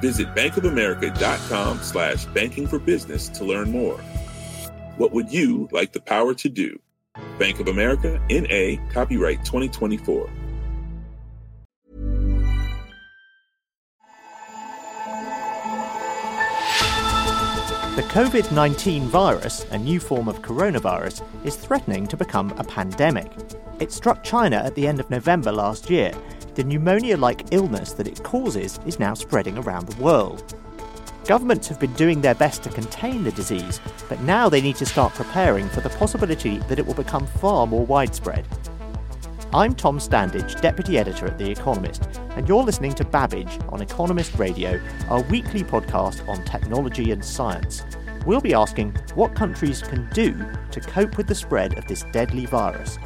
Visit bankofamerica.com slash banking for business to learn more. What would you like the power to do? Bank of America, N.A., copyright 2024. The COVID 19 virus, a new form of coronavirus, is threatening to become a pandemic. It struck China at the end of November last year. The pneumonia like illness that it causes is now spreading around the world. Governments have been doing their best to contain the disease, but now they need to start preparing for the possibility that it will become far more widespread. I'm Tom Standage, Deputy Editor at The Economist, and you're listening to Babbage on Economist Radio, our weekly podcast on technology and science. We'll be asking what countries can do to cope with the spread of this deadly virus.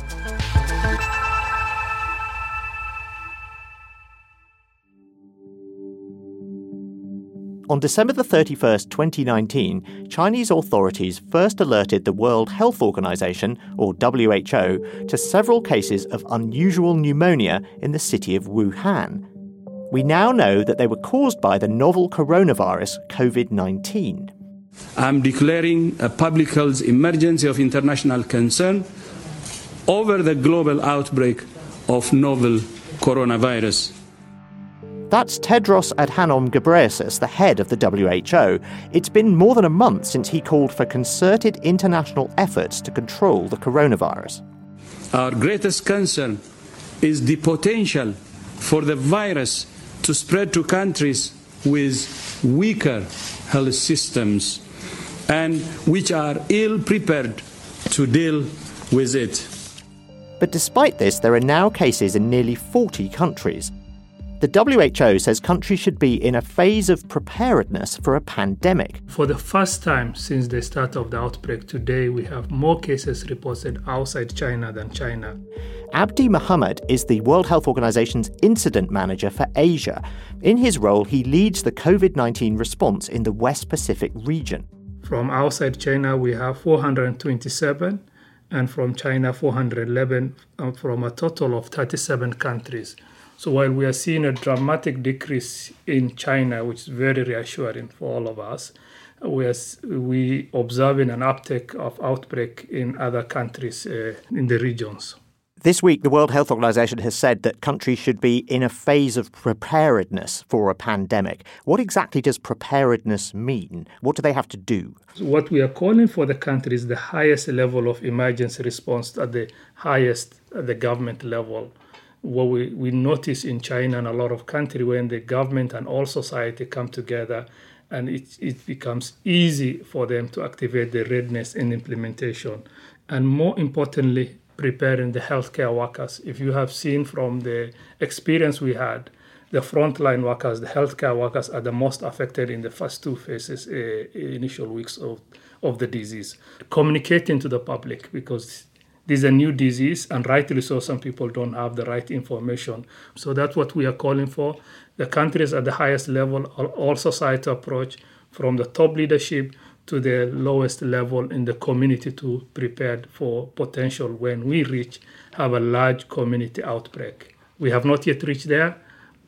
On December the 31st, 2019, Chinese authorities first alerted the World Health Organization, or WHO, to several cases of unusual pneumonia in the city of Wuhan. We now know that they were caused by the novel coronavirus COVID 19. I'm declaring a public health emergency of international concern over the global outbreak of novel coronavirus. That's Tedros Adhanom Ghebreyesus, the head of the WHO. It's been more than a month since he called for concerted international efforts to control the coronavirus. Our greatest concern is the potential for the virus to spread to countries with weaker health systems and which are ill prepared to deal with it. But despite this, there are now cases in nearly 40 countries. The WHO says countries should be in a phase of preparedness for a pandemic. For the first time since the start of the outbreak today, we have more cases reported outside China than China. Abdi Mohammed is the World Health Organization's incident manager for Asia. In his role, he leads the COVID 19 response in the West Pacific region. From outside China, we have 427, and from China, 411, uh, from a total of 37 countries. So while we are seeing a dramatic decrease in China, which is very reassuring for all of us, we are we observing an uptick of outbreak in other countries uh, in the regions. This week, the World Health Organization has said that countries should be in a phase of preparedness for a pandemic. What exactly does preparedness mean? What do they have to do? What we are calling for the countries the highest level of emergency response at the highest at the government level what we, we notice in China and a lot of countries when the government and all society come together and it, it becomes easy for them to activate the readiness and implementation. And more importantly, preparing the healthcare workers. If you have seen from the experience we had, the frontline workers, the healthcare workers are the most affected in the first two phases, uh, initial weeks of, of the disease. Communicating to the public because this is a new disease, and rightly so, some people don't have the right information. So that's what we are calling for. The countries at the highest level, all society approach from the top leadership to the lowest level in the community to prepare for potential when we reach have a large community outbreak. We have not yet reached there,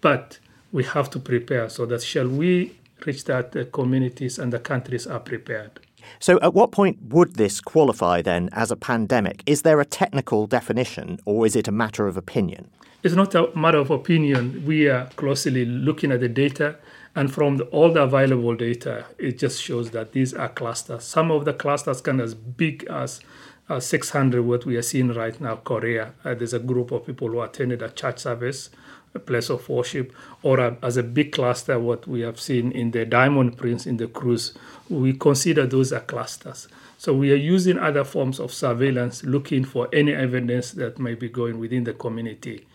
but we have to prepare so that shall we reach that the communities and the countries are prepared. So, at what point would this qualify then as a pandemic? Is there a technical definition or is it a matter of opinion? It's not a matter of opinion. We are closely looking at the data, and from the, all the available data, it just shows that these are clusters. Some of the clusters can as big as uh, 600, what we are seeing right now, Korea. Uh, there's a group of people who attended a church service a place of worship, or a, as a big cluster, what we have seen in the Diamond Prince in the cruise, we consider those are clusters. So we are using other forms of surveillance, looking for any evidence that may be going within the community.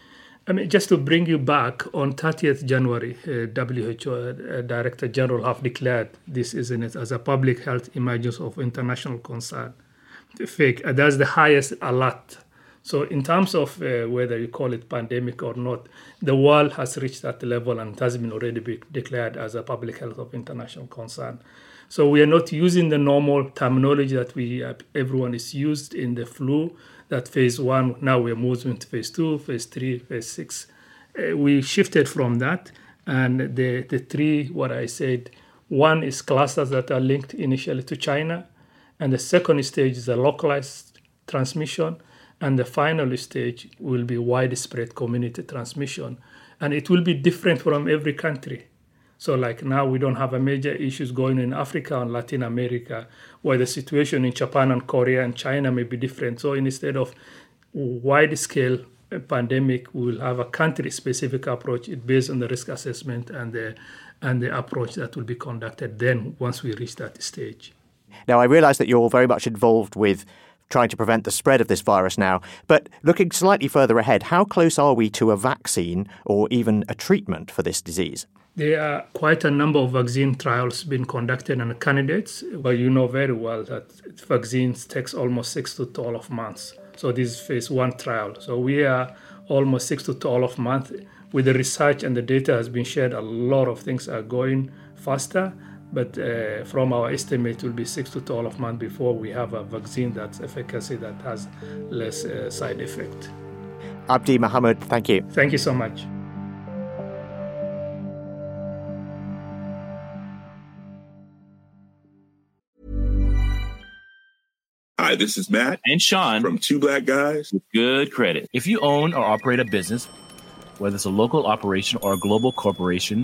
I mean, just to bring you back, on 30th January, uh, WHO uh, Director General have declared this, it, as a public health emergency of international concern. Fake. Uh, that's the highest alert. So, in terms of uh, whether you call it pandemic or not, the world has reached that level and it has been already be declared as a public health of international concern. So, we are not using the normal terminology that we uh, everyone is used in the flu that phase one, now we're moving to phase two, phase three, phase six. Uh, we shifted from that, and the, the three, what I said, one is clusters that are linked initially to China, and the second stage is a localized transmission, and the final stage will be widespread community transmission. And it will be different from every country. So like now we don't have a major issues going in Africa and Latin America, where the situation in Japan and Korea and China may be different. So instead of wide scale pandemic, we will have a country specific approach based on the risk assessment and the and the approach that will be conducted then once we reach that stage. Now I realize that you're very much involved with trying to prevent the spread of this virus now. But looking slightly further ahead, how close are we to a vaccine or even a treatment for this disease? There are quite a number of vaccine trials being conducted on candidates, but you know very well that vaccines takes almost six to 12 months. So this is phase one trial. So we are almost six to 12 months. With the research and the data has been shared, a lot of things are going faster. But uh, from our estimate, it will be six to 12 months before we have a vaccine that's efficacy that has less uh, side effect. Abdi Mohammed, thank you. Thank you so much. Hi, this is Matt and Sean from Two Black Guys with Good Credit. If you own or operate a business, whether it's a local operation or a global corporation,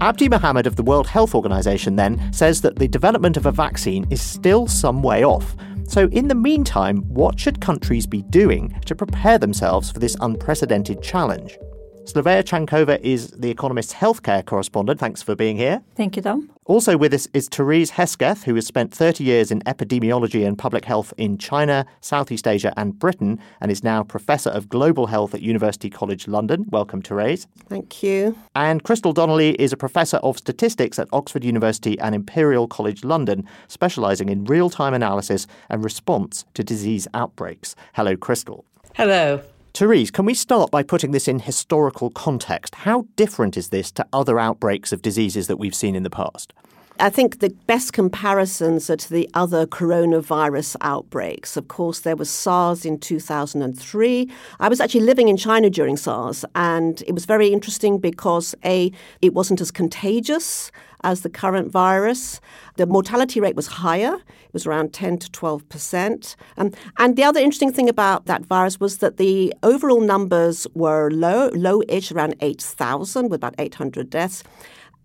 Abdi Mohammed of the World Health Organization then says that the development of a vaccine is still some way off. So, in the meantime, what should countries be doing to prepare themselves for this unprecedented challenge? Slavea Chankova is The Economist's healthcare correspondent. Thanks for being here. Thank you, Tom. Also with us is Therese Hesketh, who has spent 30 years in epidemiology and public health in China, Southeast Asia, and Britain, and is now Professor of Global Health at University College London. Welcome, Therese. Thank you. And Christl Donnelly is a Professor of Statistics at Oxford University and Imperial College London, specialising in real time analysis and response to disease outbreaks. Hello, Christl. Hello. Therese, can we start by putting this in historical context? How different is this to other outbreaks of diseases that we've seen in the past? I think the best comparisons are to the other coronavirus outbreaks. Of course, there was SARS in 2003. I was actually living in China during SARS, and it was very interesting because A, it wasn't as contagious as the current virus. The mortality rate was higher, it was around 10 to 12 percent. Um, and the other interesting thing about that virus was that the overall numbers were low, low-ish, around 8,000, with about 800 deaths.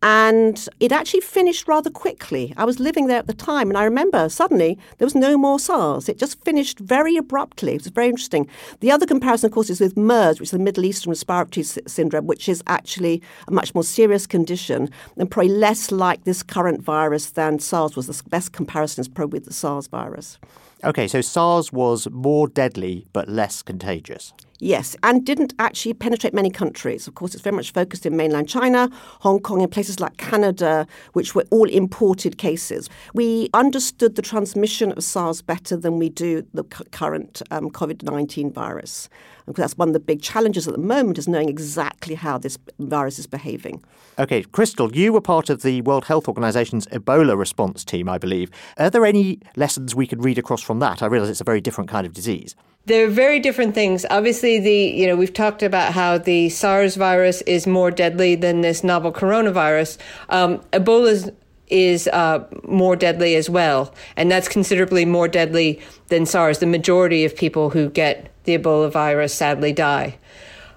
And it actually finished rather quickly. I was living there at the time, and I remember suddenly there was no more SARS. It just finished very abruptly. It was very interesting. The other comparison, of course, is with MERS, which is the Middle Eastern Respiratory Syndrome, which is actually a much more serious condition and probably less like this current virus than SARS was. The best comparison is probably with the SARS virus. Okay, so SARS was more deadly but less contagious. Yes, and didn't actually penetrate many countries. Of course, it's very much focused in mainland China, Hong Kong, and places like Canada, which were all imported cases. We understood the transmission of SARS better than we do the current um, COVID 19 virus. Because that's one of the big challenges at the moment is knowing exactly how this virus is behaving. Okay, Christl, you were part of the World Health Organization's Ebola response team, I believe. Are there any lessons we could read across from that? I realize it's a very different kind of disease. They're very different things. Obviously, the you know we've talked about how the SARS virus is more deadly than this novel coronavirus. Um, Ebola is uh, more deadly as well. And that's considerably more deadly than SARS. The majority of people who get the Ebola virus sadly die.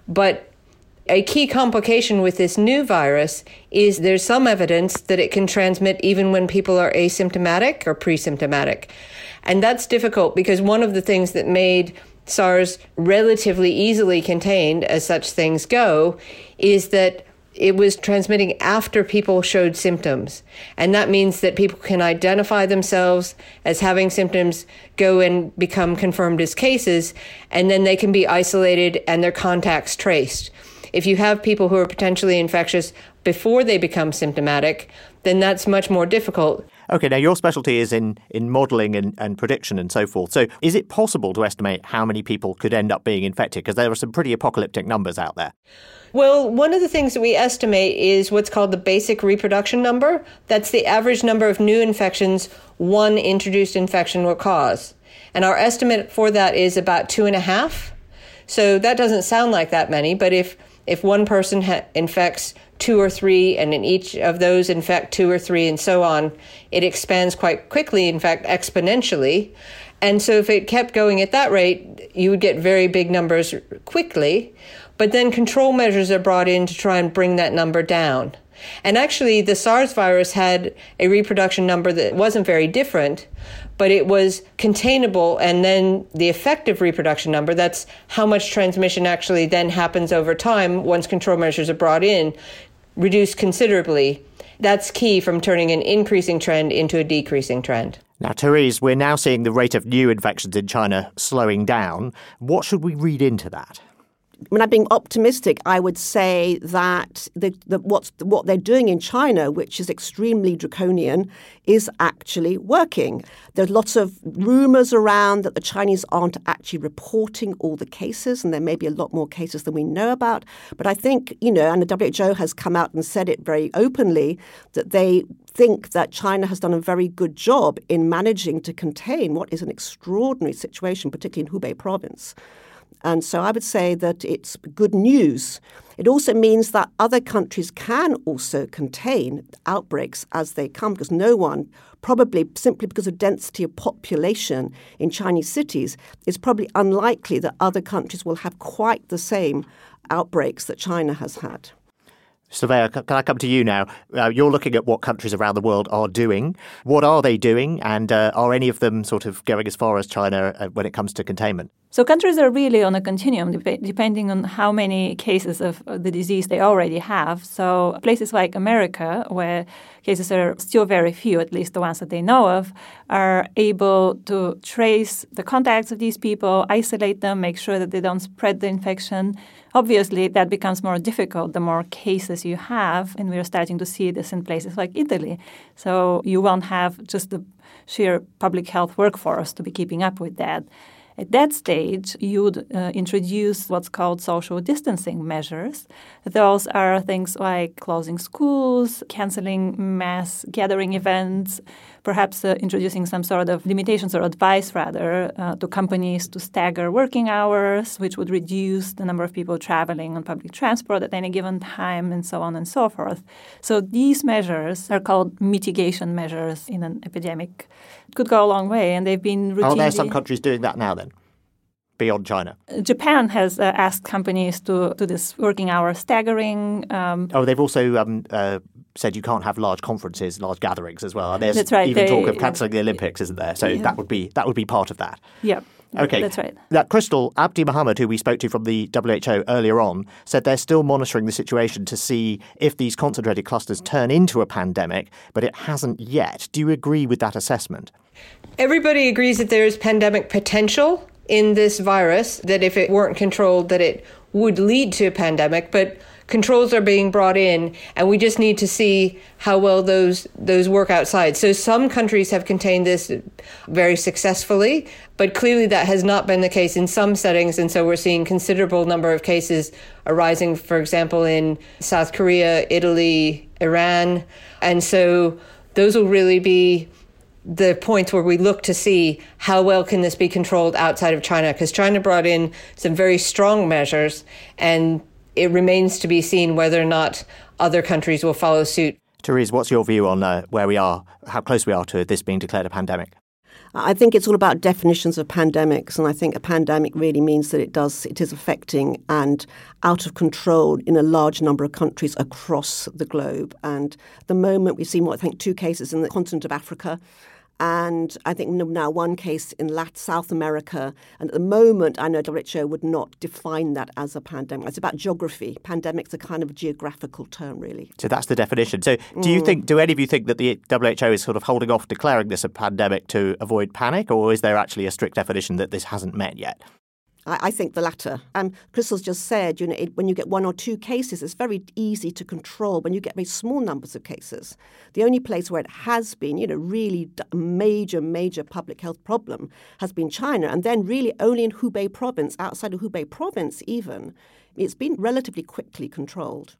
But a key complication with this new virus is there's some evidence that it can transmit even when people are asymptomatic or pre symptomatic. And that's difficult because one of the things that made SARS relatively easily contained, as such things go, is that it was transmitting after people showed symptoms. And that means that people can identify themselves as having symptoms, go and become confirmed as cases, and then they can be isolated and their contacts traced. If you have people who are potentially infectious before they become symptomatic, then that's much more difficult. Okay, now your specialty is in, in modelling and, and prediction and so forth. So is it possible to estimate how many people could end up being infected? Because there are some pretty apocalyptic numbers out there. Well, one of the things that we estimate is what's called the basic reproduction number. That's the average number of new infections one introduced infection will cause. And our estimate for that is about two and a half. So that doesn't sound like that many, but if if one person ha- infects two or three, and in each of those infect two or three, and so on, it expands quite quickly, in fact, exponentially. And so, if it kept going at that rate, you would get very big numbers quickly. But then control measures are brought in to try and bring that number down. And actually, the SARS virus had a reproduction number that wasn't very different, but it was containable. And then the effective reproduction number, that's how much transmission actually then happens over time once control measures are brought in, reduced considerably. That's key from turning an increasing trend into a decreasing trend. Now, Therese, we're now seeing the rate of new infections in China slowing down. What should we read into that? When I'm being optimistic, I would say that the, the, what's, what they're doing in China, which is extremely draconian, is actually working. There's lots of rumors around that the Chinese aren't actually reporting all the cases, and there may be a lot more cases than we know about. But I think, you know, and the WHO has come out and said it very openly that they think that China has done a very good job in managing to contain what is an extraordinary situation, particularly in Hubei province. And so I would say that it's good news. It also means that other countries can also contain outbreaks as they come because no one, probably simply because of density of population in Chinese cities, is probably unlikely that other countries will have quite the same outbreaks that China has had. Slavea, can I come to you now? Uh, you're looking at what countries around the world are doing. What are they doing, and uh, are any of them sort of going as far as China uh, when it comes to containment? So countries are really on a continuum, de- depending on how many cases of the disease they already have. So places like America, where cases are still very few, at least the ones that they know of, are able to trace the contacts of these people, isolate them, make sure that they don't spread the infection. Obviously, that becomes more difficult the more cases you have, and we're starting to see this in places like Italy. So you won't have just the sheer public health workforce to be keeping up with that. At that stage, you would uh, introduce what's called social distancing measures. Those are things like closing schools, canceling mass gathering events, perhaps uh, introducing some sort of limitations or advice, rather, uh, to companies to stagger working hours, which would reduce the number of people traveling on public transport at any given time, and so on and so forth. So these measures are called mitigation measures in an epidemic. It could go a long way, and they've been routinely. Are there are some countries doing that now then? Beyond China? Japan has uh, asked companies to do this working hour staggering. Um, oh, they've also um, uh, said you can't have large conferences, large gatherings as well. There's that's right. even they, talk of cancelling the Olympics, isn't there? So yeah. that would be that would be part of that. Yeah. Okay, that's right. That Christl Abdi Mohammed, who we spoke to from the WHO earlier on, said they're still monitoring the situation to see if these concentrated clusters turn into a pandemic, but it hasn't yet. Do you agree with that assessment? Everybody agrees that there is pandemic potential in this virus that if it weren't controlled that it would lead to a pandemic but controls are being brought in and we just need to see how well those those work outside. So some countries have contained this very successfully but clearly that has not been the case in some settings and so we're seeing considerable number of cases arising for example in South Korea Italy Iran and so those will really be the points where we look to see how well can this be controlled outside of China because China brought in some very strong measures and it remains to be seen whether or not other countries will follow suit. Therese, what's your view on uh, where we are, how close we are to this being declared a pandemic? I think it's all about definitions of pandemics, and I think a pandemic really means that it does it is affecting and out of control in a large number of countries across the globe. And the moment we've seen what I think two cases in the continent of Africa, and I think now one case in South America. And at the moment, I know WHO would not define that as a pandemic. It's about geography. Pandemic's a kind of a geographical term, really. So that's the definition. So do you mm. think? Do any of you think that the WHO is sort of holding off declaring this a pandemic to avoid panic, or is there actually a strict definition that this hasn't met yet? I, think the latter. Um, Christl's just said, you know, it, when you get one or two cases, it's very easy to control. When you get very small numbers of cases, the only place where it has been, you know, really a major, major public health problem has been China, and then really only in Hubei province, outside of Hubei province, even, it's been relatively quickly controlled.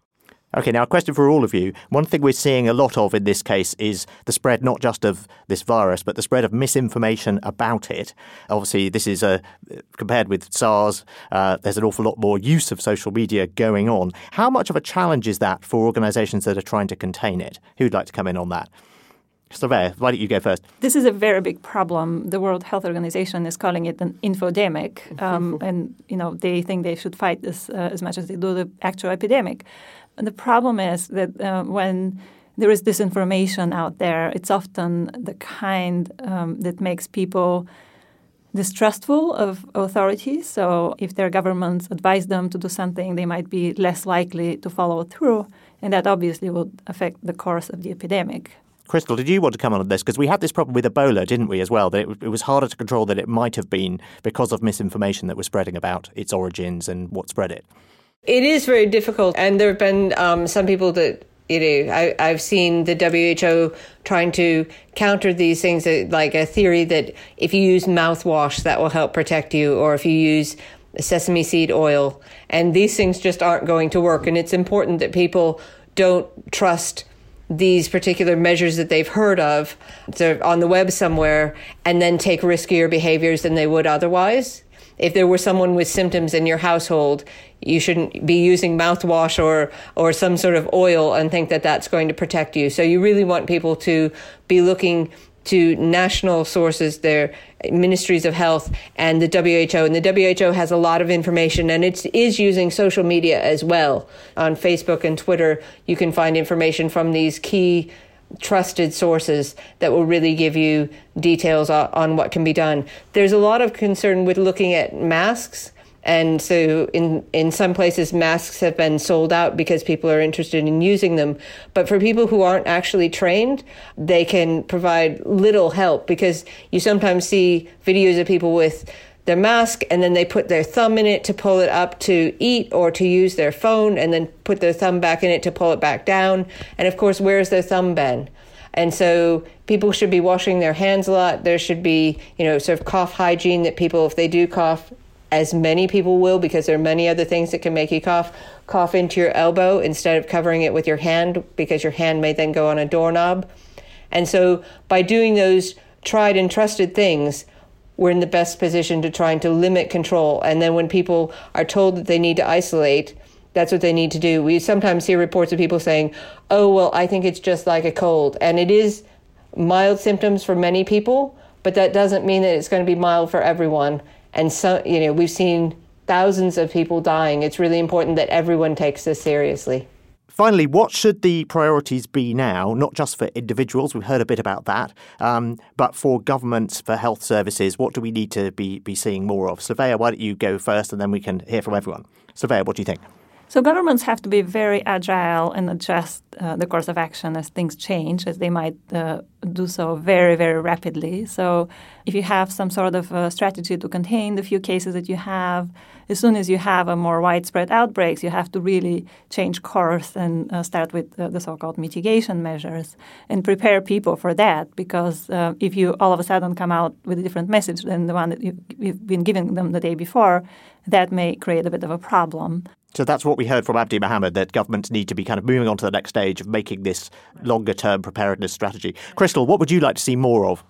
Okay, now a question for all of you. One thing we're seeing a lot of in this case is the spread not just of this virus, but the spread of misinformation about it. Obviously, this is a compared with SARS. Uh, there's an awful lot more use of social media going on. How much of a challenge is that for organisations that are trying to contain it? Who'd like to come in on that? Slavea, why don't you go first? This is a very big problem. The World Health Organization is calling it an infodemic, um, and you know they think they should fight this uh, as much as they do the actual epidemic. And the problem is that uh, when there is disinformation out there, it's often the kind um, that makes people distrustful of authorities. So if their governments advise them to do something, they might be less likely to follow through. And that obviously would affect the course of the epidemic. Christl, did you want to come on this? Because we had this problem with Ebola, didn't we, as well? That it, it, was harder to control than it might have been because of misinformation that was spreading about its origins and what spread it. It is very difficult, and there have been um, some people that you know I, I've seen the WHO trying to counter these things, like a theory that if you use mouthwash, that will help protect you, or if you use sesame seed oil, and these things just aren't going to work. And it's important that people don't trust these particular measures that they've heard of on the web somewhere and then take riskier behaviors than they would otherwise if there were someone with symptoms in your household, you shouldn't be using mouthwash or or some sort of oil and think that that's going to protect you. So you really want people to be looking to national sources, their ministries of health and the WHO. And the WHO has a lot of information and it is using social media as well. On Facebook and Twitter, you can find information from these key trusted sources that will really give you details on what can be done. There's a lot of concern with looking at masks. And so in, in some places, masks have been sold out because people are interested in using them. But for people who aren't actually trained, they can provide little help because you sometimes see videos of people with their mask and then they put their thumb in it to pull it up to eat or to use their phone and then put their thumb back in it to pull it back down. And of course, where's their thumb been? And so people should be washing their hands a lot. There should be, you know, sort of cough hygiene that people, if they do cough, as many people will, because there are many other things that can make you cough, cough into your elbow instead of covering it with your hand, because your hand may then go on a doorknob. And so by doing those tried and trusted things, we're in the best position to trying to limit control. And then when people are told that they need to isolate, that's what they need to do. We sometimes hear reports of people saying, oh, well, I think it's just like a cold. And it is mild symptoms for many people, but that doesn't mean that it's going to be mild for everyone. And so, you know, we've seen thousands of people dying. It's really important that everyone takes this seriously. Finally, what should the priorities be now, not just for individuals, we've heard a bit about that, um, but for governments, for health services, what do we need to be, be seeing more of? Slavea, why don't you go first and then we can hear from everyone? Slavea, what do you think? So governments have to be very agile and adjust uh, the course of action as things change, as they might uh, do so very, very rapidly. So if you have some sort of strategy to contain the few cases that you have, as soon as you have a more widespread outbreaks, you have to really change course and uh, start with uh, the so-called mitigation measures and prepare people for that. Because uh, if you all of a sudden come out with a different message than the one that you've been giving them the day before, that may create a bit of a problem. So that's what we heard from Abdi Mohammed that governments need to be kind of moving on to the next stage of making this longer term preparedness strategy. Christl, what would you like to see more of?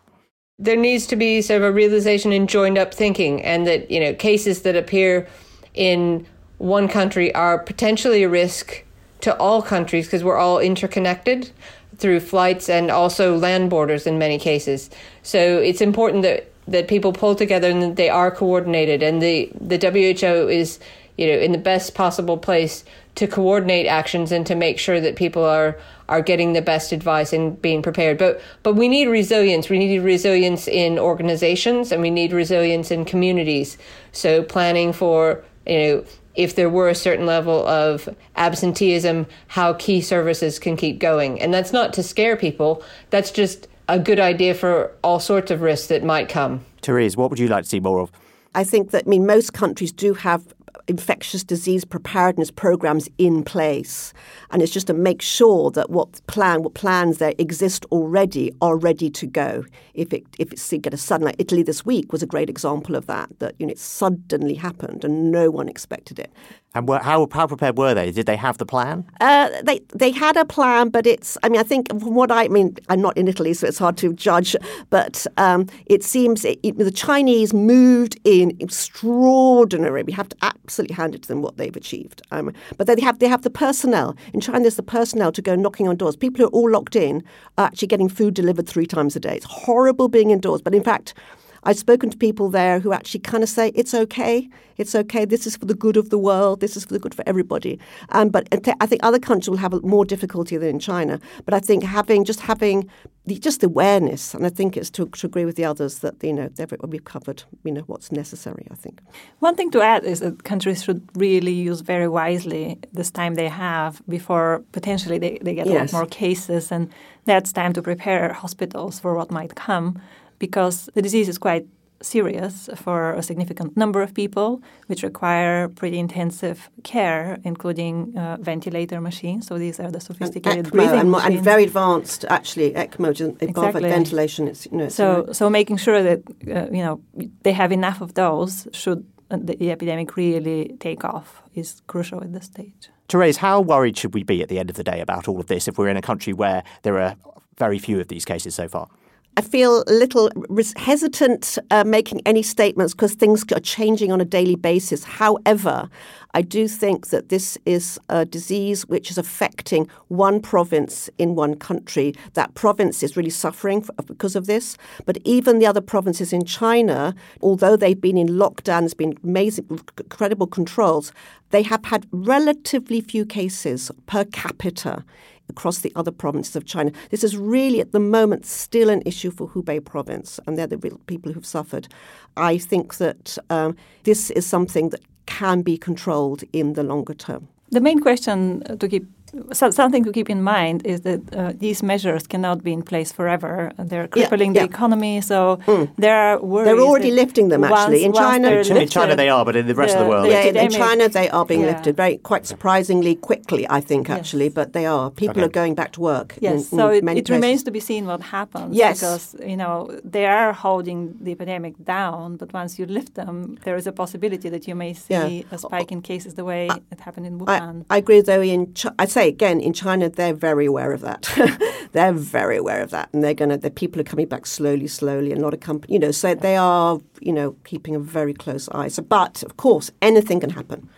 There needs to be sort of a realization in joined up thinking, and that you know cases that appear in one country are potentially a risk to all countries because we're all interconnected. through flights and also land borders in many cases. So it's important that that people pull together and that they are coordinated and the the WHO is you know in the best possible place to coordinate actions and to make sure that people are are getting the best advice and being prepared. But but we need resilience. We need resilience in organizations and we need resilience in communities. So planning for you know if there were a certain level of absenteeism, how key services can keep going. And that's not to scare people. That's just a good idea for all sorts of risks that might come. Therese, what would you like to see more of? I think that, I mean, most countries do have infectious disease preparedness programs in place. And it's just to make sure that what plan what plans there exist already are ready to go. If it if it's get a sudden like Italy this week was a great example of that, that you know it suddenly happened and no one expected it. And how how prepared were they? Did they have the plan? Uh, they they had a plan, but it's. I mean, I think from what I, I mean, I'm not in Italy, so it's hard to judge. But um, it seems it, it, the Chinese moved in extraordinary. We have to absolutely hand it to them what they've achieved. Um, but they have they have the personnel in China. There's the personnel to go knocking on doors. People who are all locked in are actually getting food delivered three times a day. It's horrible being indoors, but in fact I've spoken to people there who actually kind of say it's okay, it's okay. This is for the good of the world. This is for the good for everybody. Um, but I think other countries will have more difficulty than in China. But I think having just having the, just awareness, and I think it's to, to agree with the others that you know we've covered you know what's necessary. I think one thing to add is that countries should really use very wisely this time they have before potentially they, they get yes. a lot more cases, and that's time to prepare hospitals for what might come because the disease is quite serious for a significant number of people, which require pretty intensive care, including uh, ventilator machines. So these are the sophisticated and breathing and, machines. and very advanced, actually, ECMO, above exactly. ventilation. It's, you know, it's so, so making sure that uh, you know they have enough of those should the, the epidemic really take off is crucial at this stage. Therese, how worried should we be at the end of the day about all of this if we're in a country where there are very few of these cases so far? I feel a little hesitant uh, making any statements because things are changing on a daily basis. However, I do think that this is a disease which is affecting one province in one country. That province is really suffering because of this. But even the other provinces in China, although they've been in lockdown, there's been amazing, incredible controls, they have had relatively few cases per capita across the other provinces of China. This is really, at the moment, still an issue for Hubei province, and they're the real people who've suffered. I think that um, this is something that can be controlled in the longer term. The main question to keep so something to keep in mind is that uh, these measures cannot be in place forever. They're crippling yeah, yeah. the economy, so mm. there are worries. They're already lifting them actually in China. In China, they are, but in the rest the, of the world, yeah, in China they are being yeah. lifted very quite surprisingly quickly. I think actually, yes. but they are. People okay. are going back to work. Yes, in, so in it, it remains to be seen what happens. Yes, because you know they are holding the epidemic down, but once you lift them, there is a possibility that you may see a spike in cases the way I, it happened in Wuhan. I, I agree, though. In Ch- I say again in China they're very aware of that. they're very aware of that, and they're going to. The people are coming back slowly, slowly, and not a company. You know, so they are, you know, keeping a very close eye. So, but of course, anything can happen.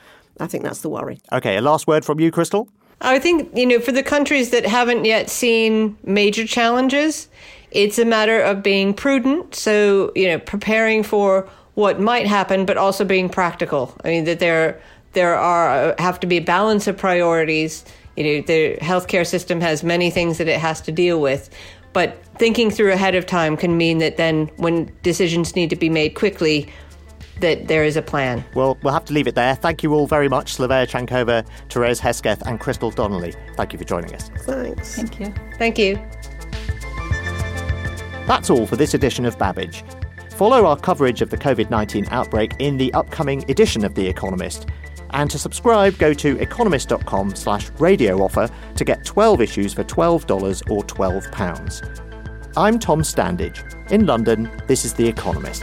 I think that's the worry. Okay, a last word from you, Christl. I think you know, for the countries that haven't yet seen major challenges, it's a matter of being prudent. So, you know, preparing for what might happen, but also being practical. I mean, that there there are have to be a balance of priorities you know, the healthcare system has many things that it has to deal with. But thinking through ahead of time can mean that then when decisions need to be made quickly, that there is a plan. Well, we'll have to leave it there. Thank you all very much, Slavea Chankova, Therese Hesketh, and Christl Donnelly. Thank you for joining us. Thanks. Thank you. Thank you. That's all for this edition of Babbage. Follow our coverage of the COVID 19 outbreak in the upcoming edition of The Economist. And to subscribe, go to economist.com slash radio offer to get 12 issues for $12 or £12. I'm Tom Standage. In London, this is The Economist.